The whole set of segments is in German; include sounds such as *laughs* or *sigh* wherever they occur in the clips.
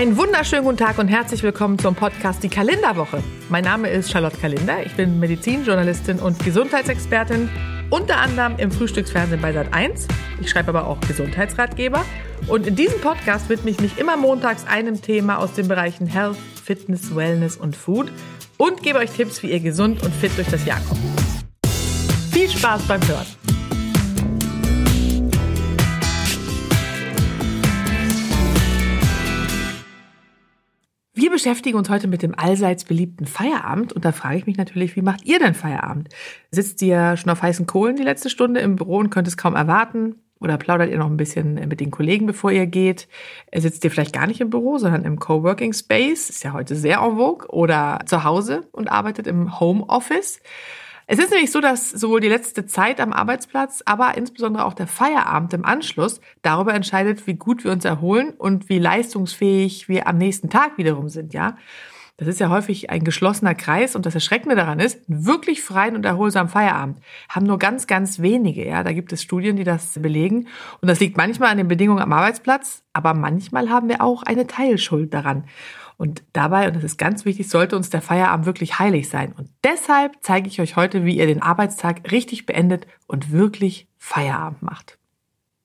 Einen wunderschönen guten Tag und herzlich willkommen zum Podcast Die Kalenderwoche. Mein Name ist Charlotte Kalender. Ich bin Medizinjournalistin und Gesundheitsexpertin, unter anderem im Frühstücksfernsehen bei Sat1. Ich schreibe aber auch Gesundheitsratgeber. Und in diesem Podcast widme ich mich immer montags einem Thema aus den Bereichen Health, Fitness, Wellness und Food und gebe euch Tipps, wie ihr gesund und fit durch das Jahr kommt. Viel Spaß beim Hören! Wir beschäftigen uns heute mit dem allseits beliebten Feierabend und da frage ich mich natürlich, wie macht ihr denn Feierabend? Sitzt ihr schon auf heißen Kohlen die letzte Stunde im Büro und könnt es kaum erwarten? Oder plaudert ihr noch ein bisschen mit den Kollegen, bevor ihr geht? Sitzt ihr vielleicht gar nicht im Büro, sondern im Coworking Space? Ist ja heute sehr en vogue. Oder zu Hause und arbeitet im Homeoffice? Es ist nämlich so, dass sowohl die letzte Zeit am Arbeitsplatz, aber insbesondere auch der Feierabend im Anschluss darüber entscheidet, wie gut wir uns erholen und wie leistungsfähig wir am nächsten Tag wiederum sind, ja. Das ist ja häufig ein geschlossener Kreis und das Erschreckende daran ist, wirklich freien und erholsamen Feierabend haben nur ganz, ganz wenige. Ja, da gibt es Studien, die das belegen. Und das liegt manchmal an den Bedingungen am Arbeitsplatz, aber manchmal haben wir auch eine Teilschuld daran. Und dabei, und das ist ganz wichtig, sollte uns der Feierabend wirklich heilig sein. Und deshalb zeige ich euch heute, wie ihr den Arbeitstag richtig beendet und wirklich Feierabend macht.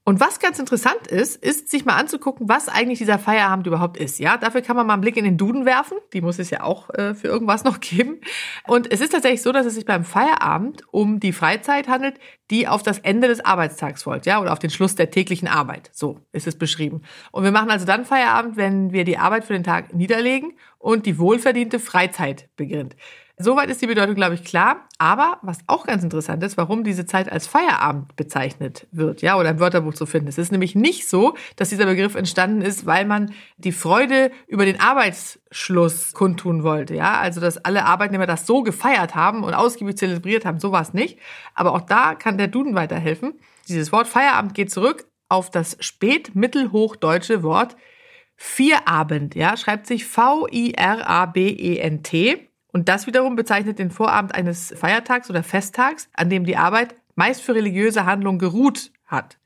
Und was ganz interessant ist, ist sich mal anzugucken, was eigentlich dieser Feierabend überhaupt ist. Ja, dafür kann man mal einen Blick in den Duden werfen. Die muss es ja auch äh, für irgendwas noch *laughs* geben. Und es ist tatsächlich so, dass es sich beim Feierabend um die Freizeit handelt, die auf das Ende des Arbeitstags folgt, ja, oder auf den Schluss der täglichen Arbeit. So ist es beschrieben. Und wir machen also dann Feierabend, wenn wir die Arbeit für den Tag niederlegen und die wohlverdiente Freizeit beginnt. Soweit ist die Bedeutung, glaube ich, klar. Aber was auch ganz interessant ist, warum diese Zeit als Feierabend bezeichnet wird, ja, oder im Wörterbuch zu finden. Es ist nämlich nicht so, dass dieser Begriff entstanden ist, weil man die Freude über den Arbeitsschluss kundtun wollte, ja. Also, dass alle Arbeitnehmer das so gefeiert haben und ausgiebig zelebriert haben, so war es nicht. Aber auch da kann der Duden weiterhelfen. Dieses Wort Feierabend geht zurück auf das spätmittelhochdeutsche Wort Vierabend, ja, schreibt sich V-I-R-A-B-E-N-T und das wiederum bezeichnet den Vorabend eines Feiertags oder Festtags, an dem die Arbeit meist für religiöse Handlungen geruht hat.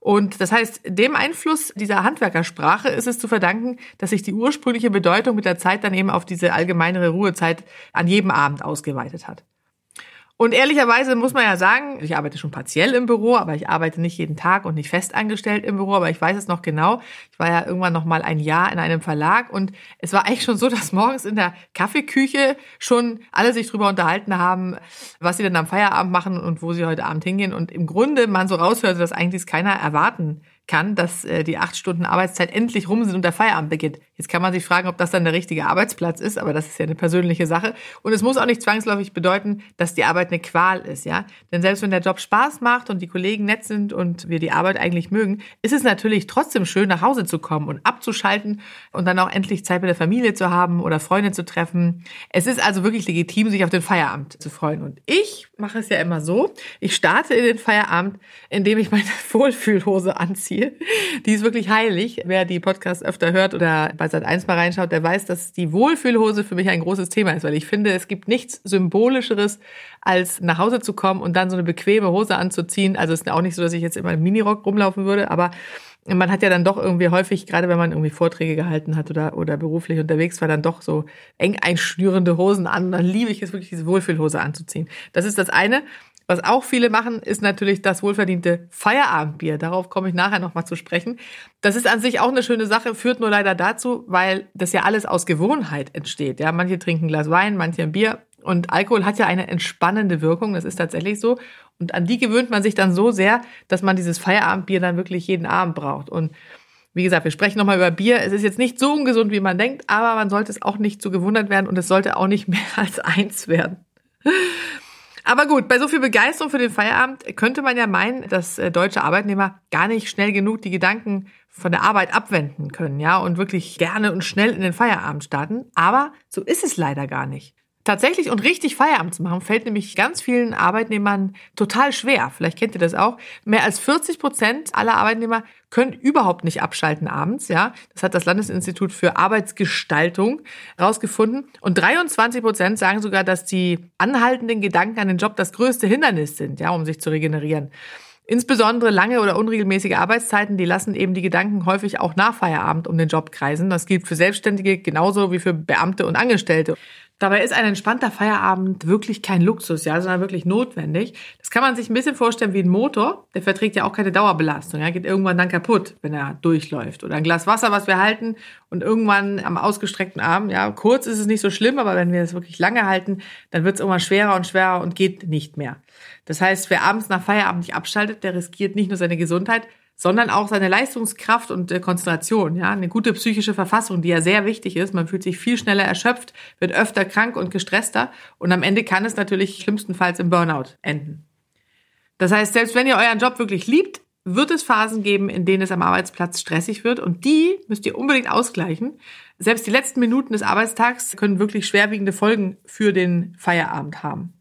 Und das heißt, dem Einfluss dieser Handwerkersprache ist es zu verdanken, dass sich die ursprüngliche Bedeutung mit der Zeit dann eben auf diese allgemeinere Ruhezeit an jedem Abend ausgeweitet hat. Und ehrlicherweise muss man ja sagen, ich arbeite schon partiell im Büro, aber ich arbeite nicht jeden Tag und nicht fest angestellt im Büro, aber ich weiß es noch genau. Ich war ja irgendwann noch mal ein Jahr in einem Verlag und es war eigentlich schon so, dass morgens in der Kaffeeküche schon alle sich drüber unterhalten haben, was sie denn am Feierabend machen und wo sie heute Abend hingehen und im Grunde man so raushörte, dass eigentlich keiner erwarten kann, dass äh, die acht Stunden Arbeitszeit endlich rum sind und der Feierabend beginnt. Jetzt kann man sich fragen, ob das dann der richtige Arbeitsplatz ist, aber das ist ja eine persönliche Sache. Und es muss auch nicht zwangsläufig bedeuten, dass die Arbeit eine Qual ist, ja. Denn selbst wenn der Job Spaß macht und die Kollegen nett sind und wir die Arbeit eigentlich mögen, ist es natürlich trotzdem schön, nach Hause zu kommen und abzuschalten und dann auch endlich Zeit mit der Familie zu haben oder Freunde zu treffen. Es ist also wirklich legitim, sich auf den Feierabend zu freuen. Und ich mache es ja immer so. Ich starte in den Feierabend, indem ich meine *laughs* Wohlfühlhose anziehe. Die ist wirklich heilig. Wer die Podcasts öfter hört oder bei Sat 1 mal reinschaut, der weiß, dass die Wohlfühlhose für mich ein großes Thema ist, weil ich finde, es gibt nichts symbolischeres, als nach Hause zu kommen und dann so eine bequeme Hose anzuziehen. Also es ist auch nicht so, dass ich jetzt immer im Minirock rumlaufen würde, aber man hat ja dann doch irgendwie häufig, gerade wenn man irgendwie Vorträge gehalten hat oder, oder beruflich unterwegs war, dann doch so eng einschnürende Hosen an. Und dann liebe ich es wirklich, diese Wohlfühlhose anzuziehen. Das ist das eine. Was auch viele machen, ist natürlich das wohlverdiente Feierabendbier. Darauf komme ich nachher nochmal zu sprechen. Das ist an sich auch eine schöne Sache, führt nur leider dazu, weil das ja alles aus Gewohnheit entsteht. Ja, manche trinken ein Glas Wein, manche ein Bier. Und Alkohol hat ja eine entspannende Wirkung. Das ist tatsächlich so. Und an die gewöhnt man sich dann so sehr, dass man dieses Feierabendbier dann wirklich jeden Abend braucht. Und wie gesagt, wir sprechen nochmal über Bier. Es ist jetzt nicht so ungesund, wie man denkt, aber man sollte es auch nicht zu gewundert werden und es sollte auch nicht *laughs* mehr als eins werden. Aber gut, bei so viel Begeisterung für den Feierabend könnte man ja meinen, dass äh, deutsche Arbeitnehmer gar nicht schnell genug die Gedanken von der Arbeit abwenden können, ja, und wirklich gerne und schnell in den Feierabend starten. Aber so ist es leider gar nicht. Tatsächlich und richtig Feierabend zu machen, fällt nämlich ganz vielen Arbeitnehmern total schwer. Vielleicht kennt ihr das auch. Mehr als 40 Prozent aller Arbeitnehmer können überhaupt nicht abschalten abends, ja. Das hat das Landesinstitut für Arbeitsgestaltung rausgefunden. Und 23 Prozent sagen sogar, dass die anhaltenden Gedanken an den Job das größte Hindernis sind, ja, um sich zu regenerieren. Insbesondere lange oder unregelmäßige Arbeitszeiten, die lassen eben die Gedanken häufig auch nach Feierabend um den Job kreisen. Das gilt für Selbstständige genauso wie für Beamte und Angestellte. Dabei ist ein entspannter Feierabend wirklich kein Luxus, ja, sondern wirklich notwendig. Das kann man sich ein bisschen vorstellen wie ein Motor. Der verträgt ja auch keine Dauerbelastung. Ja, geht irgendwann dann kaputt, wenn er durchläuft. Oder ein Glas Wasser, was wir halten und irgendwann am ausgestreckten Arm, ja, kurz ist es nicht so schlimm, aber wenn wir es wirklich lange halten, dann wird es irgendwann schwerer und schwerer und geht nicht mehr. Das heißt, wer abends nach Feierabend nicht abschaltet, der riskiert nicht nur seine Gesundheit, sondern auch seine Leistungskraft und äh, Konzentration, ja, eine gute psychische Verfassung, die ja sehr wichtig ist. Man fühlt sich viel schneller erschöpft, wird öfter krank und gestresster und am Ende kann es natürlich schlimmstenfalls im Burnout enden. Das heißt, selbst wenn ihr euren Job wirklich liebt, wird es Phasen geben, in denen es am Arbeitsplatz stressig wird und die müsst ihr unbedingt ausgleichen. Selbst die letzten Minuten des Arbeitstags können wirklich schwerwiegende Folgen für den Feierabend haben.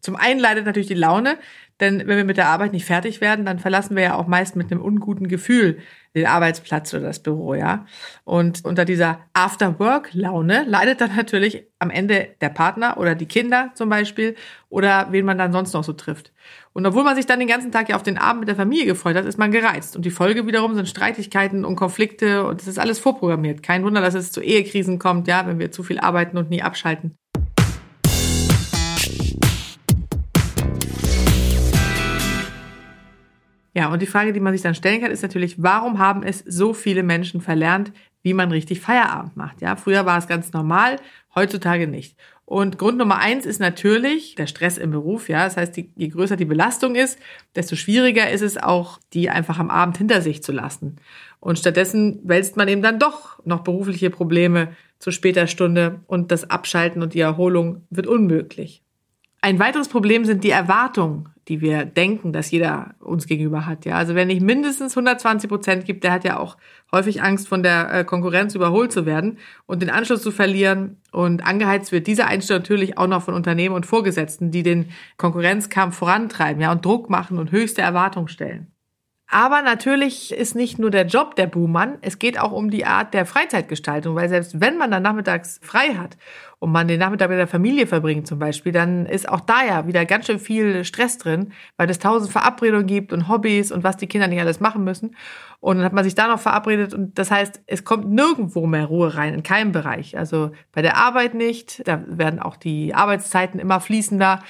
Zum einen leidet natürlich die Laune, denn wenn wir mit der Arbeit nicht fertig werden, dann verlassen wir ja auch meist mit einem unguten Gefühl den Arbeitsplatz oder das Büro, ja. Und unter dieser After-Work-Laune leidet dann natürlich am Ende der Partner oder die Kinder zum Beispiel oder wen man dann sonst noch so trifft. Und obwohl man sich dann den ganzen Tag ja auf den Abend mit der Familie gefreut hat, ist man gereizt. Und die Folge wiederum sind Streitigkeiten und Konflikte und es ist alles vorprogrammiert. Kein Wunder, dass es zu Ehekrisen kommt, ja, wenn wir zu viel arbeiten und nie abschalten. Ja, und die Frage, die man sich dann stellen kann, ist natürlich, warum haben es so viele Menschen verlernt, wie man richtig Feierabend macht? Ja, früher war es ganz normal, heutzutage nicht. Und Grund Nummer eins ist natürlich der Stress im Beruf. Ja, das heißt, je größer die Belastung ist, desto schwieriger ist es auch, die einfach am Abend hinter sich zu lassen. Und stattdessen wälzt man eben dann doch noch berufliche Probleme zu später Stunde und das Abschalten und die Erholung wird unmöglich. Ein weiteres Problem sind die Erwartungen die wir denken, dass jeder uns gegenüber hat. Ja, also wenn nicht mindestens 120 Prozent gibt, der hat ja auch häufig Angst, von der äh, Konkurrenz überholt zu werden und den Anschluss zu verlieren. Und angeheizt wird diese Einstellung natürlich auch noch von Unternehmen und Vorgesetzten, die den Konkurrenzkampf vorantreiben, ja, und Druck machen und höchste Erwartungen stellen. Aber natürlich ist nicht nur der Job der Buhmann, es geht auch um die Art der Freizeitgestaltung, weil selbst wenn man dann nachmittags frei hat und man den Nachmittag mit der Familie verbringt zum Beispiel, dann ist auch da ja wieder ganz schön viel Stress drin, weil es tausend Verabredungen gibt und Hobbys und was die Kinder nicht alles machen müssen. Und dann hat man sich da noch verabredet und das heißt, es kommt nirgendwo mehr Ruhe rein, in keinem Bereich. Also bei der Arbeit nicht, da werden auch die Arbeitszeiten immer fließender.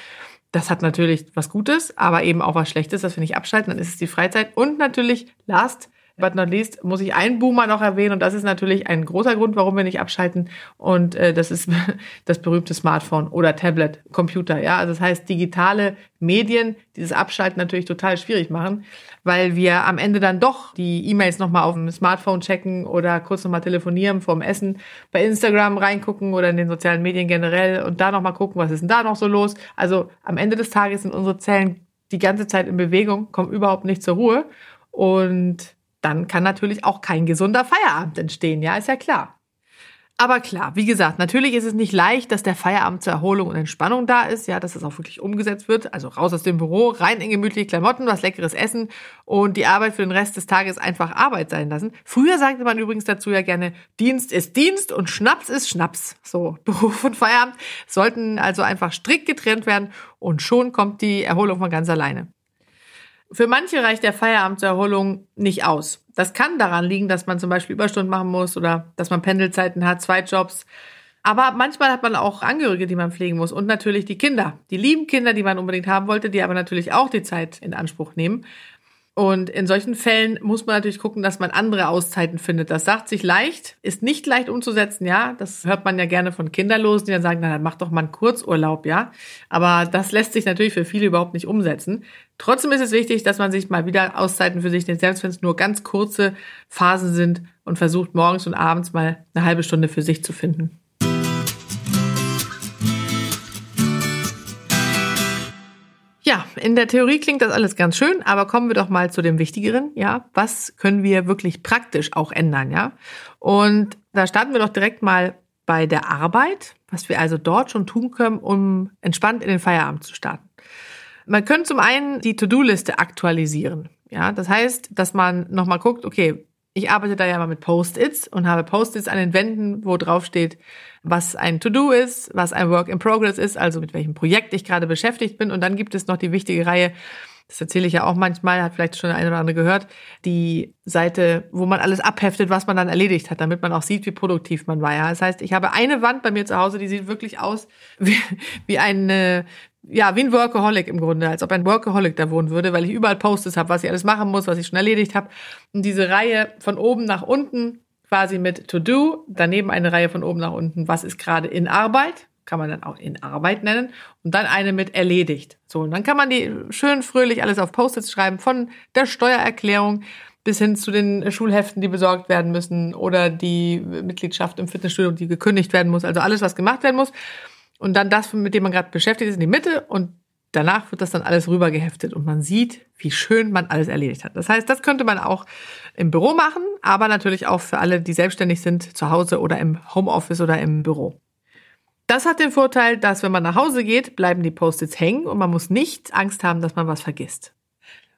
Das hat natürlich was Gutes, aber eben auch was Schlechtes, dass wir nicht abschalten, dann ist es die Freizeit. Und natürlich, last but not least, muss ich einen Boomer noch erwähnen und das ist natürlich ein großer Grund, warum wir nicht abschalten und äh, das ist *laughs* das berühmte Smartphone oder Tablet, Computer, ja. Also das heißt, digitale Medien dieses Abschalten natürlich total schwierig machen, weil wir am Ende dann doch die E-Mails nochmal auf dem Smartphone checken oder kurz nochmal telefonieren vorm Essen, bei Instagram reingucken oder in den sozialen Medien generell und da nochmal gucken, was ist denn da noch so los. Also am Ende des Tages sind unsere Zellen die ganze Zeit in Bewegung, kommen überhaupt nicht zur Ruhe und dann kann natürlich auch kein gesunder Feierabend entstehen, ja, ist ja klar. Aber klar, wie gesagt, natürlich ist es nicht leicht, dass der Feierabend zur Erholung und Entspannung da ist, ja, dass das auch wirklich umgesetzt wird. Also raus aus dem Büro, rein in gemütliche Klamotten, was leckeres Essen und die Arbeit für den Rest des Tages einfach Arbeit sein lassen. Früher sagte man übrigens dazu ja gerne, Dienst ist Dienst und Schnaps ist Schnaps. So, *laughs* Beruf und Feierabend sollten also einfach strikt getrennt werden und schon kommt die Erholung von ganz alleine. Für manche reicht der Feierabend zur Erholung nicht aus. Das kann daran liegen, dass man zum Beispiel Überstunden machen muss oder dass man Pendelzeiten hat, zwei Jobs. Aber manchmal hat man auch Angehörige, die man pflegen muss und natürlich die Kinder. Die lieben Kinder, die man unbedingt haben wollte, die aber natürlich auch die Zeit in Anspruch nehmen. Und in solchen Fällen muss man natürlich gucken, dass man andere Auszeiten findet. Das sagt sich leicht, ist nicht leicht umzusetzen, ja. Das hört man ja gerne von Kinderlosen, die dann sagen, na, dann mach doch mal einen Kurzurlaub, ja. Aber das lässt sich natürlich für viele überhaupt nicht umsetzen. Trotzdem ist es wichtig, dass man sich mal wieder Auszeiten für sich nimmt, selbst wenn es nur ganz kurze Phasen sind und versucht morgens und abends mal eine halbe Stunde für sich zu finden. Ja, in der Theorie klingt das alles ganz schön, aber kommen wir doch mal zu dem Wichtigeren, ja. Was können wir wirklich praktisch auch ändern, ja? Und da starten wir doch direkt mal bei der Arbeit, was wir also dort schon tun können, um entspannt in den Feierabend zu starten. Man könnte zum einen die To-Do-Liste aktualisieren. Ja, das heißt, dass man nochmal guckt, okay, ich arbeite da ja mal mit Post-its und habe Post-its an den Wänden, wo drauf steht, was ein To-Do ist, was ein Work in Progress ist, also mit welchem Projekt ich gerade beschäftigt bin. Und dann gibt es noch die wichtige Reihe das erzähle ich ja auch manchmal, hat vielleicht schon der eine oder andere gehört, die Seite, wo man alles abheftet, was man dann erledigt hat, damit man auch sieht, wie produktiv man war. Ja, das heißt, ich habe eine Wand bei mir zu Hause, die sieht wirklich aus *laughs* wie, wie eine ja, wie ein Workaholic im Grunde, als ob ein Workaholic da wohnen würde, weil ich überall Posts habe, was ich alles machen muss, was ich schon erledigt habe. Und diese Reihe von oben nach unten quasi mit To Do, daneben eine Reihe von oben nach unten, was ist gerade in Arbeit, kann man dann auch in Arbeit nennen und dann eine mit erledigt. So, und dann kann man die schön fröhlich alles auf Post-its schreiben, von der Steuererklärung bis hin zu den Schulheften, die besorgt werden müssen oder die Mitgliedschaft im Fitnessstudio, die gekündigt werden muss, also alles, was gemacht werden muss. Und dann das, mit dem man gerade beschäftigt ist, in die Mitte und danach wird das dann alles rübergeheftet und man sieht, wie schön man alles erledigt hat. Das heißt, das könnte man auch im Büro machen, aber natürlich auch für alle, die selbstständig sind, zu Hause oder im Homeoffice oder im Büro. Das hat den Vorteil, dass wenn man nach Hause geht, bleiben die Post-its hängen und man muss nicht Angst haben, dass man was vergisst.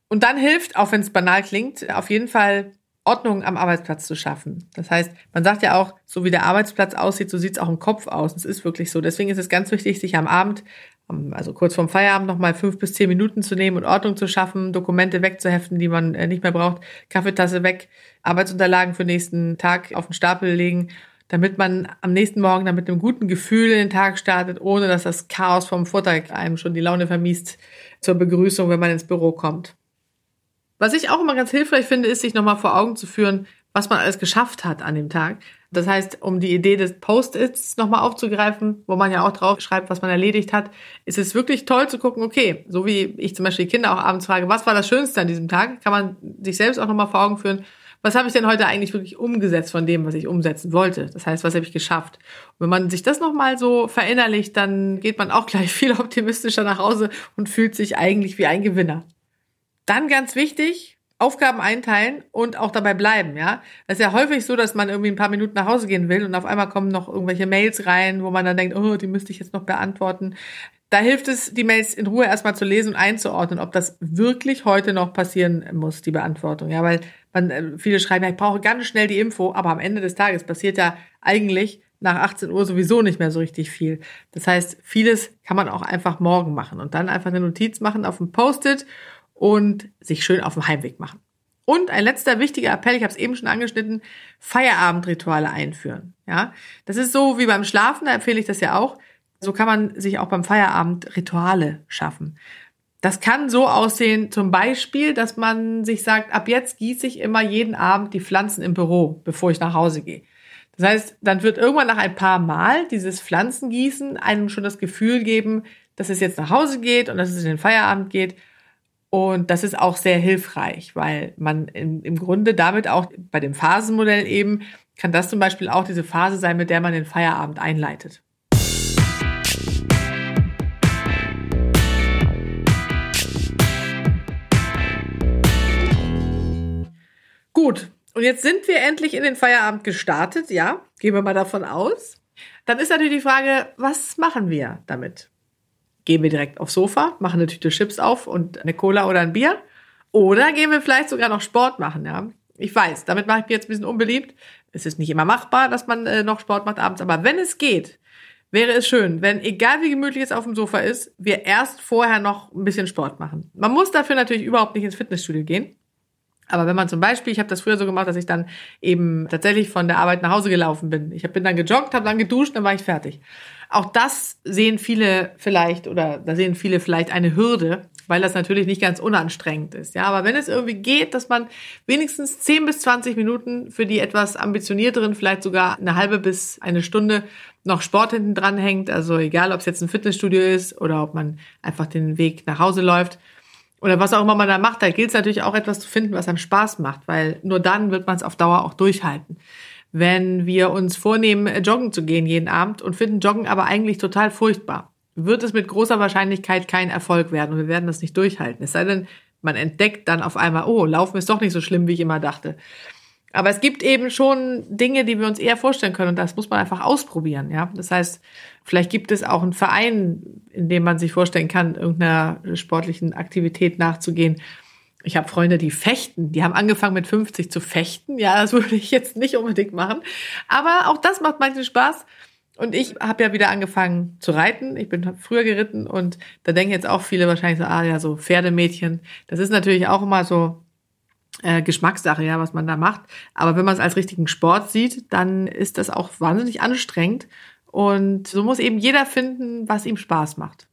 Und dann hilft, auch wenn es banal klingt, auf jeden Fall Ordnung am Arbeitsplatz zu schaffen. Das heißt, man sagt ja auch, so wie der Arbeitsplatz aussieht, so sieht es auch im Kopf aus. Das ist wirklich so. Deswegen ist es ganz wichtig, sich am Abend, also kurz vorm Feierabend, nochmal fünf bis zehn Minuten zu nehmen und Ordnung zu schaffen, Dokumente wegzuheften, die man äh, nicht mehr braucht, Kaffeetasse weg, Arbeitsunterlagen für den nächsten Tag auf den Stapel legen damit man am nächsten Morgen dann mit einem guten Gefühl in den Tag startet, ohne dass das Chaos vom Vortag einem schon die Laune vermiest zur Begrüßung, wenn man ins Büro kommt. Was ich auch immer ganz hilfreich finde, ist, sich nochmal vor Augen zu führen, was man alles geschafft hat an dem Tag. Das heißt, um die Idee des Post-its nochmal aufzugreifen, wo man ja auch drauf schreibt, was man erledigt hat, ist es wirklich toll zu gucken, okay, so wie ich zum Beispiel die Kinder auch abends frage, was war das Schönste an diesem Tag, kann man sich selbst auch nochmal vor Augen führen, was habe ich denn heute eigentlich wirklich umgesetzt von dem, was ich umsetzen wollte? Das heißt, was habe ich geschafft? Und wenn man sich das nochmal so verinnerlicht, dann geht man auch gleich *laughs* viel optimistischer nach Hause und fühlt sich eigentlich wie ein Gewinner. Dann ganz wichtig, Aufgaben einteilen und auch dabei bleiben, ja. Es ist ja häufig so, dass man irgendwie ein paar Minuten nach Hause gehen will und auf einmal kommen noch irgendwelche Mails rein, wo man dann denkt, oh, die müsste ich jetzt noch beantworten. Da hilft es, die Mails in Ruhe erstmal zu lesen und einzuordnen, ob das wirklich heute noch passieren muss, die Beantwortung. Ja, weil man, äh, viele schreiben, ja, ich brauche ganz schnell die Info, aber am Ende des Tages passiert ja eigentlich nach 18 Uhr sowieso nicht mehr so richtig viel. Das heißt, vieles kann man auch einfach morgen machen und dann einfach eine Notiz machen auf dem Post-it und sich schön auf dem Heimweg machen. Und ein letzter wichtiger Appell, ich habe es eben schon angeschnitten, Feierabendrituale einführen. Ja, das ist so wie beim Schlafen, da empfehle ich das ja auch. So kann man sich auch beim Feierabend Rituale schaffen. Das kann so aussehen, zum Beispiel, dass man sich sagt, ab jetzt gieße ich immer jeden Abend die Pflanzen im Büro, bevor ich nach Hause gehe. Das heißt, dann wird irgendwann nach ein paar Mal dieses Pflanzengießen einem schon das Gefühl geben, dass es jetzt nach Hause geht und dass es in den Feierabend geht. Und das ist auch sehr hilfreich, weil man im, im Grunde damit auch bei dem Phasenmodell eben, kann das zum Beispiel auch diese Phase sein, mit der man den Feierabend einleitet. Gut, und jetzt sind wir endlich in den Feierabend gestartet, ja, gehen wir mal davon aus. Dann ist natürlich die Frage, was machen wir damit? Gehen wir direkt aufs Sofa, machen eine Tüte Chips auf und eine Cola oder ein Bier? Oder gehen wir vielleicht sogar noch Sport machen, ja? Ich weiß, damit mache ich mir jetzt ein bisschen unbeliebt. Es ist nicht immer machbar, dass man äh, noch Sport macht abends, aber wenn es geht, wäre es schön, wenn, egal wie gemütlich es auf dem Sofa ist, wir erst vorher noch ein bisschen Sport machen. Man muss dafür natürlich überhaupt nicht ins Fitnessstudio gehen. Aber wenn man zum Beispiel, ich habe das früher so gemacht, dass ich dann eben tatsächlich von der Arbeit nach Hause gelaufen bin. Ich bin dann gejoggt, habe dann geduscht, dann war ich fertig. Auch das sehen viele vielleicht oder da sehen viele vielleicht eine Hürde, weil das natürlich nicht ganz unanstrengend ist. Ja, aber wenn es irgendwie geht, dass man wenigstens 10 bis 20 Minuten für die etwas ambitionierteren, vielleicht sogar eine halbe bis eine Stunde noch Sport hinten dran hängt, also egal, ob es jetzt ein Fitnessstudio ist oder ob man einfach den Weg nach Hause läuft, oder was auch immer man da macht, da gilt es natürlich auch etwas zu finden, was einem Spaß macht, weil nur dann wird man es auf Dauer auch durchhalten. Wenn wir uns vornehmen, joggen zu gehen jeden Abend und finden Joggen aber eigentlich total furchtbar, wird es mit großer Wahrscheinlichkeit kein Erfolg werden und wir werden das nicht durchhalten. Es sei denn, man entdeckt dann auf einmal, oh, Laufen ist doch nicht so schlimm, wie ich immer dachte. Aber es gibt eben schon Dinge, die wir uns eher vorstellen können und das muss man einfach ausprobieren, ja. Das heißt, vielleicht gibt es auch einen Verein, in dem man sich vorstellen kann, irgendeiner sportlichen Aktivität nachzugehen. Ich habe Freunde, die fechten. Die haben angefangen mit 50 zu fechten. Ja, das *laughs* würde ich jetzt nicht unbedingt machen. Aber auch das macht manchen Spaß. Und ich habe ja wieder angefangen zu reiten. Ich bin früher geritten und da denken jetzt auch viele wahrscheinlich so, ah ja, so Pferdemädchen. Das ist natürlich auch immer so äh, Geschmackssache, ja, was man da macht. Aber wenn man es als richtigen Sport sieht, dann ist das auch wahnsinnig anstrengend. Und so muss eben jeder finden, was ihm Spaß macht.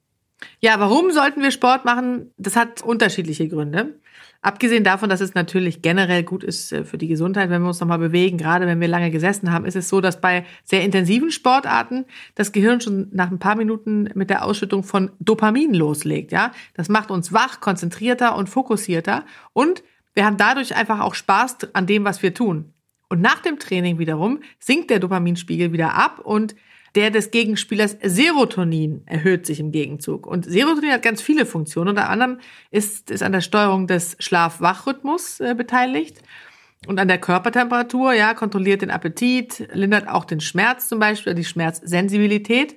Ja, warum sollten wir Sport machen? Das hat unterschiedliche Gründe. Abgesehen davon, dass es natürlich generell gut ist äh, für die Gesundheit, wenn wir uns nochmal bewegen, gerade wenn wir lange gesessen haben, ist es so, dass bei sehr intensiven Sportarten das Gehirn schon nach ein paar Minuten mit der Ausschüttung von Dopamin loslegt. Ja, das macht uns wach, konzentrierter und fokussierter und wir haben dadurch einfach auch Spaß an dem, was wir tun. Und nach dem Training wiederum sinkt der Dopaminspiegel wieder ab und der des Gegenspielers Serotonin erhöht sich im Gegenzug. Und Serotonin hat ganz viele Funktionen. Unter anderem ist es an der Steuerung des Schlaf-Wach-Rhythmus äh, beteiligt und an der Körpertemperatur, ja, kontrolliert den Appetit, lindert auch den Schmerz zum Beispiel, die Schmerzsensibilität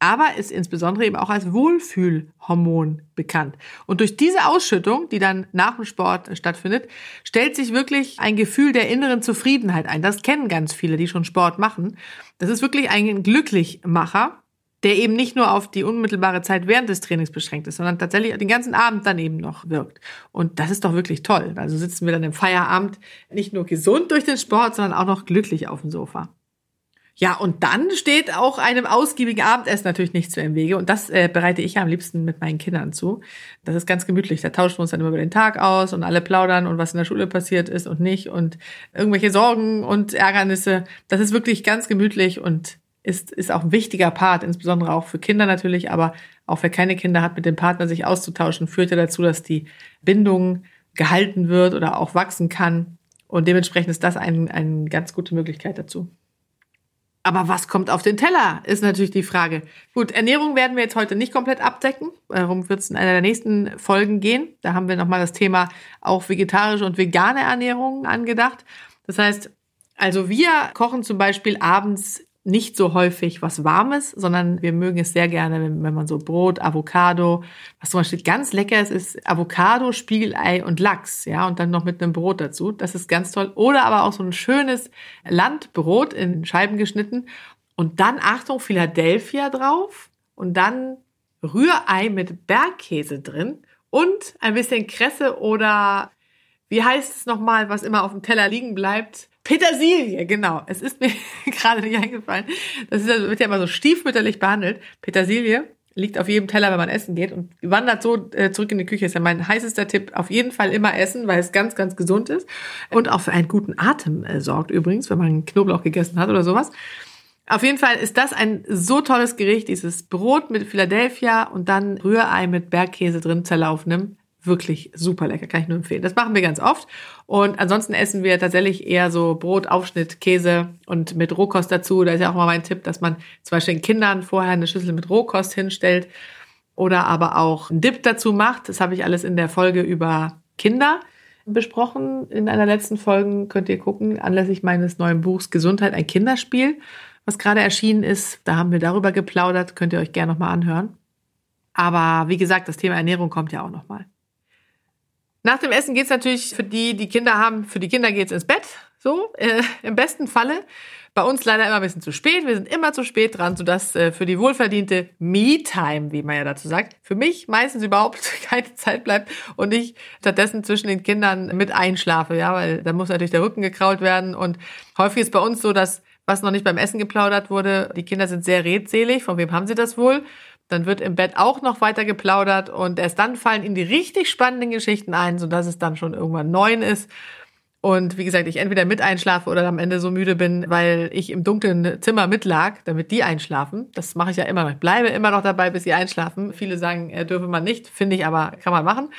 aber ist insbesondere eben auch als Wohlfühlhormon bekannt. Und durch diese Ausschüttung, die dann nach dem Sport stattfindet, stellt sich wirklich ein Gefühl der inneren Zufriedenheit ein. Das kennen ganz viele, die schon Sport machen. Das ist wirklich ein Glücklichmacher, der eben nicht nur auf die unmittelbare Zeit während des Trainings beschränkt ist, sondern tatsächlich den ganzen Abend dann eben noch wirkt. Und das ist doch wirklich toll. Also sitzen wir dann im Feierabend nicht nur gesund durch den Sport, sondern auch noch glücklich auf dem Sofa. Ja, und dann steht auch einem ausgiebigen Abendessen natürlich nichts mehr im Wege. Und das äh, bereite ich ja am liebsten mit meinen Kindern zu. Das ist ganz gemütlich. Da tauschen wir uns dann immer über den Tag aus und alle plaudern und was in der Schule passiert ist und nicht und irgendwelche Sorgen und Ärgernisse. Das ist wirklich ganz gemütlich und ist, ist auch ein wichtiger Part, insbesondere auch für Kinder natürlich, aber auch wer keine Kinder hat, mit dem Partner sich auszutauschen, führt ja dazu, dass die Bindung gehalten wird oder auch wachsen kann. Und dementsprechend ist das ein, eine ganz gute Möglichkeit dazu. Aber was kommt auf den Teller, ist natürlich die Frage. Gut, Ernährung werden wir jetzt heute nicht komplett abdecken. Darum wird es in einer der nächsten Folgen gehen. Da haben wir nochmal das Thema auch vegetarische und vegane Ernährung angedacht. Das heißt, also wir kochen zum Beispiel abends nicht so häufig was Warmes, sondern wir mögen es sehr gerne, wenn, wenn man so Brot, Avocado, was zum Beispiel ganz lecker ist, ist Avocado, Spiegelei und Lachs, ja, und dann noch mit einem Brot dazu. Das ist ganz toll. Oder aber auch so ein schönes Landbrot in Scheiben geschnitten und dann, Achtung, Philadelphia drauf und dann Rührei mit Bergkäse drin und ein bisschen Kresse oder wie heißt es nochmal, was immer auf dem Teller liegen bleibt? Petersilie, genau. Es ist mir *laughs* gerade nicht eingefallen. Das ist, wird ja immer so stiefmütterlich behandelt. Petersilie liegt auf jedem Teller, wenn man essen geht und wandert so äh, zurück in die Küche. Ist ja mein heißester Tipp. Auf jeden Fall immer essen, weil es ganz, ganz gesund ist und auch für einen guten Atem äh, sorgt übrigens, wenn man Knoblauch gegessen hat oder sowas. Auf jeden Fall ist das ein so tolles Gericht, dieses Brot mit Philadelphia und dann Rührei mit Bergkäse drin zerlaufenem wirklich super lecker, kann ich nur empfehlen. Das machen wir ganz oft. Und ansonsten essen wir tatsächlich eher so Brot, Aufschnitt, Käse und mit Rohkost dazu. Da ist ja auch mal mein Tipp, dass man zum Beispiel den Kindern vorher eine Schüssel mit Rohkost hinstellt oder aber auch einen Dip dazu macht. Das habe ich alles in der Folge über Kinder besprochen. In einer letzten Folge könnt ihr gucken, anlässlich meines neuen Buchs Gesundheit, ein Kinderspiel, was gerade erschienen ist. Da haben wir darüber geplaudert, könnt ihr euch gerne nochmal anhören. Aber wie gesagt, das Thema Ernährung kommt ja auch nochmal. Nach dem Essen geht's natürlich für die, die Kinder haben, für die Kinder geht's ins Bett. So, äh, im besten Falle. Bei uns leider immer ein bisschen zu spät. Wir sind immer zu spät dran, sodass äh, für die wohlverdiente Me-Time, wie man ja dazu sagt, für mich meistens überhaupt *laughs* keine Zeit bleibt und ich stattdessen zwischen den Kindern mit einschlafe, ja, weil da muss natürlich der Rücken gekrault werden und häufig ist bei uns so, dass was noch nicht beim Essen geplaudert wurde, die Kinder sind sehr redselig. Von wem haben sie das wohl? Dann wird im Bett auch noch weiter geplaudert und erst dann fallen ihnen die richtig spannenden Geschichten ein, sodass es dann schon irgendwann neun ist. Und wie gesagt, ich entweder mit einschlafe oder am Ende so müde bin, weil ich im dunklen Zimmer mitlag, damit die einschlafen. Das mache ich ja immer noch. Ich bleibe immer noch dabei, bis sie einschlafen. Viele sagen, äh, dürfe man nicht, finde ich aber, kann man machen.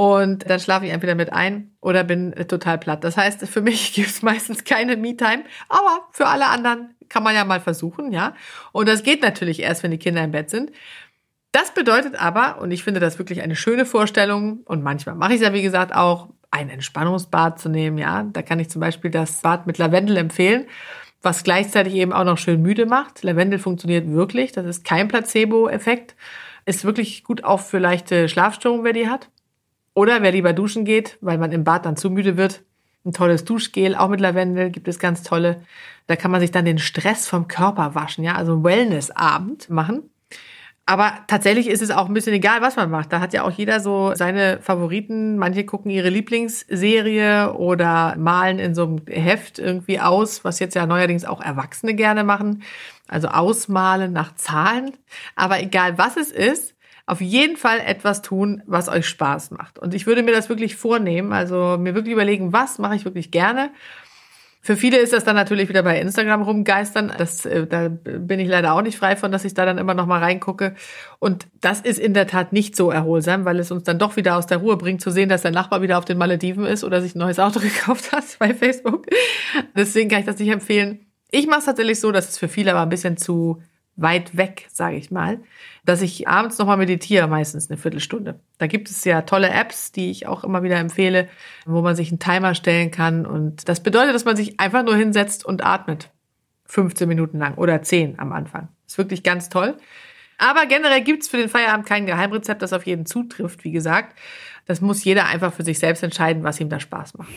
Und dann schlafe ich entweder mit ein oder bin total platt. Das heißt, für mich *laughs* gibt es meistens keine Me-Time, aber für alle anderen kann man ja mal versuchen, ja. Und das geht natürlich erst, wenn die Kinder im Bett sind. Das bedeutet aber, und ich finde das wirklich eine schöne Vorstellung, und manchmal mache ich es ja, wie gesagt, auch, ein Entspannungsbad zu nehmen, ja. Da kann ich zum Beispiel das Bad mit Lavendel empfehlen, was gleichzeitig eben auch noch schön müde macht. Lavendel funktioniert wirklich, das ist kein Placebo-Effekt. Ist wirklich gut auch für leichte Schlafstörungen, wer die hat. Oder wer lieber duschen geht, weil man im Bad dann zu müde wird, Ein tolles Duschgel, auch mit Lavendel gibt es ganz tolle. Da kann man sich dann den Stress vom Körper waschen, ja, also Wellnessabend machen. Aber tatsächlich ist es auch ein bisschen egal, was man macht. Da hat ja auch jeder so seine Favoriten. Manche gucken ihre Lieblingsserie oder malen in so einem Heft irgendwie aus, was jetzt ja neuerdings auch Erwachsene gerne machen. Also ausmalen nach Zahlen. Aber egal was es ist, auf jeden Fall etwas tun, was euch Spaß macht. Und ich würde mir das wirklich vornehmen, also mir wirklich überlegen, was mache ich wirklich gerne für viele ist das dann natürlich wieder bei Instagram rumgeistern. Das, äh, da bin ich leider auch nicht frei von, dass ich da dann immer noch mal reingucke. Und das ist in der Tat nicht so erholsam, weil es uns dann doch wieder aus der Ruhe bringt, zu sehen, dass der Nachbar wieder auf den Malediven ist oder sich ein neues Auto *laughs* gekauft hat bei Facebook. Deswegen kann ich das nicht empfehlen. Ich mache es tatsächlich so, dass es für viele aber ein bisschen zu weit weg, sage ich mal, dass ich abends nochmal meditiere, meistens eine Viertelstunde. Da gibt es ja tolle Apps, die ich auch immer wieder empfehle, wo man sich einen Timer stellen kann. Und das bedeutet, dass man sich einfach nur hinsetzt und atmet. 15 Minuten lang oder 10 am Anfang. Ist wirklich ganz toll. Aber generell gibt's für den Feierabend kein Geheimrezept, das auf jeden zutrifft, wie gesagt. Das muss jeder einfach für sich selbst entscheiden, was ihm da Spaß macht.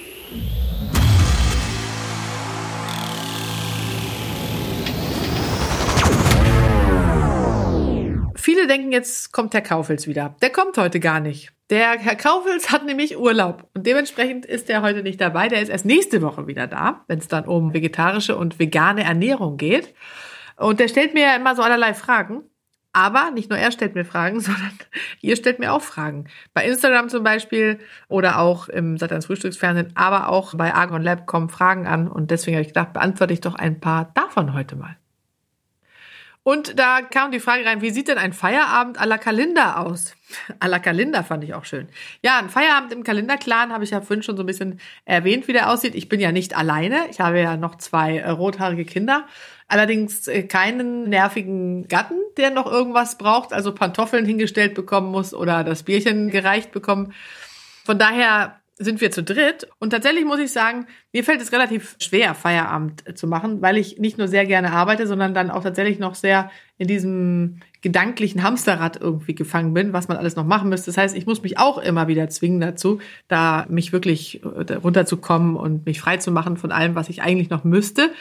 Viele denken, jetzt kommt Herr Kaufels wieder. Der kommt heute gar nicht. Der Herr Kaufels hat nämlich Urlaub und dementsprechend ist er heute nicht dabei. Der ist erst nächste Woche wieder da, wenn es dann um vegetarische und vegane Ernährung geht. Und der stellt mir immer so allerlei Fragen. Aber nicht nur er stellt mir Fragen, *laughs* sondern ihr stellt mir auch Fragen. Bei Instagram zum Beispiel oder auch im Satans Frühstücksfernsehen, aber auch bei Argon Lab kommen Fragen an und deswegen habe ich gedacht, beantworte ich doch ein paar davon heute mal. Und da kam die Frage rein, wie sieht denn ein Feierabend à la Kalender aus? À la Kalender fand ich auch schön. Ja, ein Feierabend im Kalenderclan habe ich ja vorhin schon so ein bisschen erwähnt, wie der aussieht. Ich bin ja nicht alleine. Ich habe ja noch zwei äh, rothaarige Kinder. Allerdings äh, keinen nervigen Gatten, der noch irgendwas braucht, also Pantoffeln hingestellt bekommen muss oder das Bierchen gereicht bekommen. Von daher sind wir zu dritt. Und tatsächlich muss ich sagen, mir fällt es relativ schwer, Feierabend zu machen, weil ich nicht nur sehr gerne arbeite, sondern dann auch tatsächlich noch sehr in diesem gedanklichen Hamsterrad irgendwie gefangen bin, was man alles noch machen müsste. Das heißt, ich muss mich auch immer wieder zwingen dazu, da mich wirklich äh, runterzukommen und mich frei zu machen von allem, was ich eigentlich noch müsste.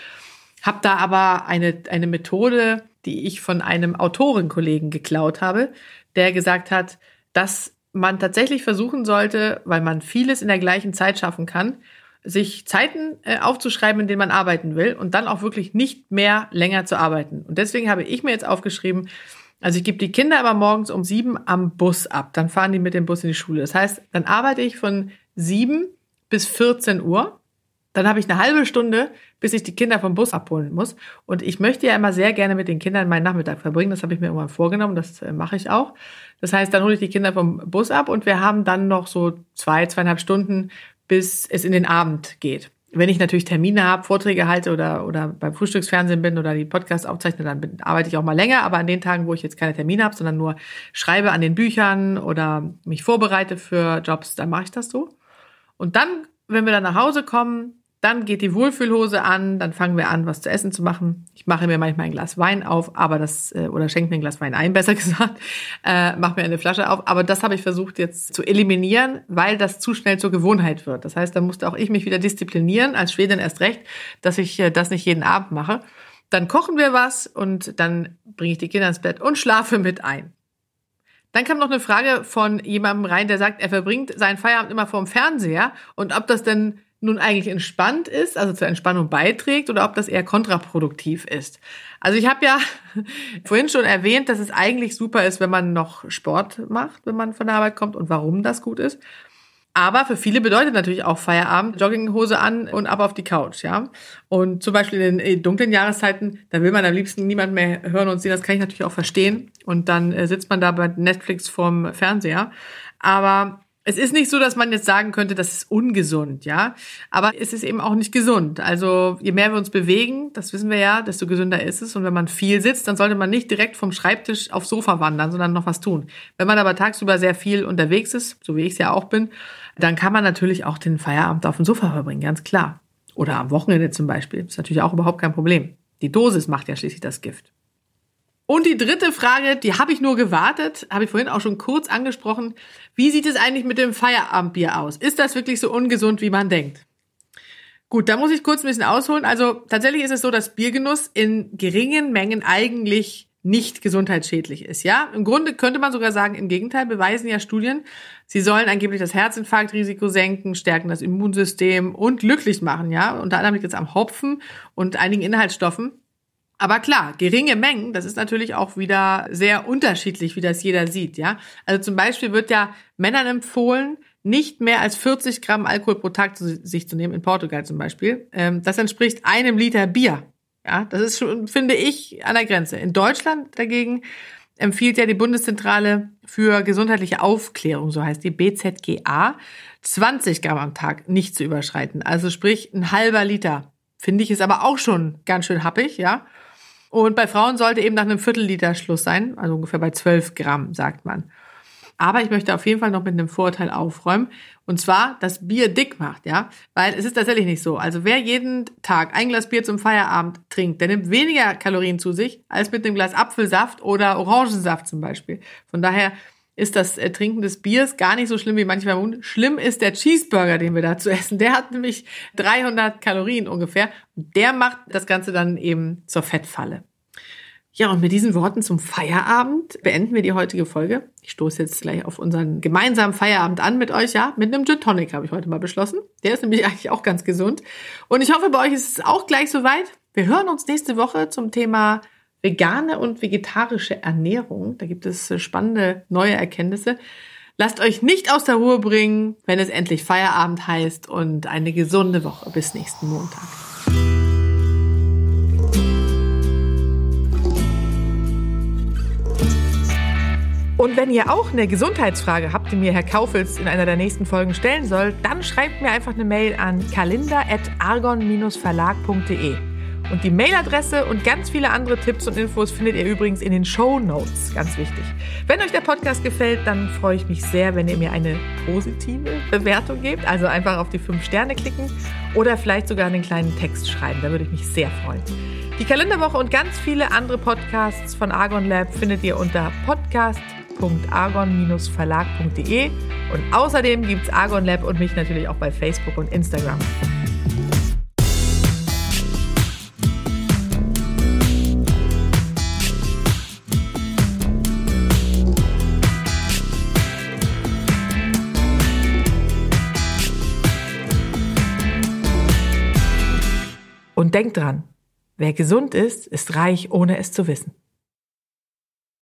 Hab da aber eine, eine Methode, die ich von einem Autorenkollegen geklaut habe, der gesagt hat, dass man tatsächlich versuchen sollte, weil man vieles in der gleichen Zeit schaffen kann, sich Zeiten äh, aufzuschreiben, in denen man arbeiten will und dann auch wirklich nicht mehr länger zu arbeiten. Und deswegen habe ich mir jetzt aufgeschrieben, also ich gebe die Kinder aber morgens um sieben am Bus ab. Dann fahren die mit dem Bus in die Schule. Das heißt, dann arbeite ich von sieben bis 14 Uhr. Dann habe ich eine halbe Stunde, bis ich die Kinder vom Bus abholen muss. Und ich möchte ja immer sehr gerne mit den Kindern meinen Nachmittag verbringen. Das habe ich mir irgendwann vorgenommen. Das äh, mache ich auch. Das heißt, dann hole ich die Kinder vom Bus ab und wir haben dann noch so zwei, zweieinhalb Stunden, bis es in den Abend geht. Wenn ich natürlich Termine habe, Vorträge halte oder, oder beim Frühstücksfernsehen bin oder die Podcasts aufzeichne, dann bin, arbeite ich auch mal länger. Aber an den Tagen, wo ich jetzt keine Termine habe, sondern nur schreibe an den Büchern oder mich vorbereite für Jobs, dann mache ich das so. Und dann, wenn wir dann nach Hause kommen, dann geht die Wohlfühlhose an, dann fangen wir an, was zu essen zu machen. Ich mache mir manchmal ein Glas Wein auf, aber das, äh, oder schenke mir ein Glas Wein ein, *laughs* besser gesagt, äh, mache mir eine Flasche auf. Aber das habe ich versucht jetzt zu eliminieren, weil das zu schnell zur Gewohnheit wird. Das heißt, da musste auch ich mich wieder disziplinieren, als Schwedin erst recht, dass ich äh, das nicht jeden Abend mache. Dann kochen wir was und dann bringe ich die Kinder ins Bett und schlafe mit ein. Dann kam noch eine Frage von jemandem rein, der sagt, er verbringt seinen Feierabend immer vorm Fernseher und ob das denn nun eigentlich entspannt ist, also zur Entspannung beiträgt oder ob das eher kontraproduktiv ist. Also ich habe ja *laughs* vorhin schon erwähnt, dass es eigentlich super ist, wenn man noch Sport macht, wenn man von der Arbeit kommt und warum das gut ist. Aber für viele bedeutet natürlich auch Feierabend, Jogginghose an und ab auf die Couch, ja. Und zum Beispiel in den dunklen Jahreszeiten, da will man am liebsten niemand mehr hören und sehen, das kann ich natürlich auch verstehen. Und dann äh, sitzt man da bei Netflix vorm Fernseher. Aber es ist nicht so, dass man jetzt sagen könnte, das ist ungesund, ja. Aber es ist eben auch nicht gesund. Also je mehr wir uns bewegen, das wissen wir ja, desto gesünder ist es. Und wenn man viel sitzt, dann sollte man nicht direkt vom Schreibtisch aufs Sofa wandern, sondern noch was tun. Wenn man aber tagsüber sehr viel unterwegs ist, so wie ich es ja auch bin, dann kann man natürlich auch den Feierabend auf dem Sofa verbringen, ganz klar. Oder am Wochenende zum Beispiel. ist natürlich auch überhaupt kein Problem. Die Dosis macht ja schließlich das Gift. Und die dritte Frage, die habe ich nur gewartet, habe ich vorhin auch schon kurz angesprochen. Wie sieht es eigentlich mit dem Feierabendbier aus? Ist das wirklich so ungesund, wie man denkt? Gut, da muss ich kurz ein bisschen ausholen. Also tatsächlich ist es so, dass Biergenuss in geringen Mengen eigentlich nicht gesundheitsschädlich ist. Ja, im Grunde könnte man sogar sagen, im Gegenteil beweisen ja Studien, sie sollen angeblich das Herzinfarktrisiko senken, stärken das Immunsystem und glücklich machen. Ja, unter anderem liegt es am Hopfen und einigen Inhaltsstoffen. Aber klar, geringe Mengen, das ist natürlich auch wieder sehr unterschiedlich, wie das jeder sieht. Ja, also zum Beispiel wird ja Männern empfohlen, nicht mehr als 40 Gramm Alkohol pro Tag zu sich zu nehmen, in Portugal zum Beispiel. Ähm, das entspricht einem Liter Bier. Ja, das ist schon, finde ich, an der Grenze. In Deutschland dagegen empfiehlt ja die Bundeszentrale für gesundheitliche Aufklärung, so heißt die BZGA, 20 Gramm am Tag nicht zu überschreiten. Also sprich ein halber Liter. Finde ich ist aber auch schon ganz schön happig, ja. Und bei Frauen sollte eben nach einem Viertelliter Schluss sein, also ungefähr bei 12 Gramm, sagt man. Aber ich möchte auf jeden Fall noch mit einem Vorurteil aufräumen. Und zwar, dass Bier dick macht, ja. Weil es ist tatsächlich nicht so. Also wer jeden Tag ein Glas Bier zum Feierabend trinkt, der nimmt weniger Kalorien zu sich als mit einem Glas Apfelsaft oder Orangensaft zum Beispiel. Von daher ist das Trinken des Biers gar nicht so schlimm, wie manchmal. Schlimm ist der Cheeseburger, den wir dazu essen. Der hat nämlich 300 Kalorien ungefähr. Der macht das Ganze dann eben zur Fettfalle. Ja, und mit diesen Worten zum Feierabend beenden wir die heutige Folge. Ich stoße jetzt gleich auf unseren gemeinsamen Feierabend an mit euch, ja. Mit einem Gin Tonic habe ich heute mal beschlossen. Der ist nämlich *laughs* eigentlich auch ganz gesund. Und ich hoffe, bei euch ist es auch gleich soweit. Wir hören uns nächste Woche zum Thema vegane und vegetarische Ernährung. Da gibt es spannende neue Erkenntnisse. Lasst euch nicht aus der Ruhe bringen, wenn es endlich Feierabend heißt und eine gesunde Woche. Bis nächsten Montag. Und wenn ihr auch eine Gesundheitsfrage habt, die mir Herr Kaufels in einer der nächsten Folgen stellen soll, dann schreibt mir einfach eine Mail an kalender.argon-verlag.de. Und die Mailadresse und ganz viele andere Tipps und Infos findet ihr übrigens in den Show Notes. Ganz wichtig. Wenn euch der Podcast gefällt, dann freue ich mich sehr, wenn ihr mir eine positive Bewertung gebt. Also einfach auf die fünf Sterne klicken oder vielleicht sogar einen kleinen Text schreiben. Da würde ich mich sehr freuen. Die Kalenderwoche und ganz viele andere Podcasts von Argon Lab findet ihr unter podcast.com www.argon-verlag.de und außerdem gibt es Argon Lab und mich natürlich auch bei Facebook und Instagram. Und denkt dran, wer gesund ist, ist reich, ohne es zu wissen.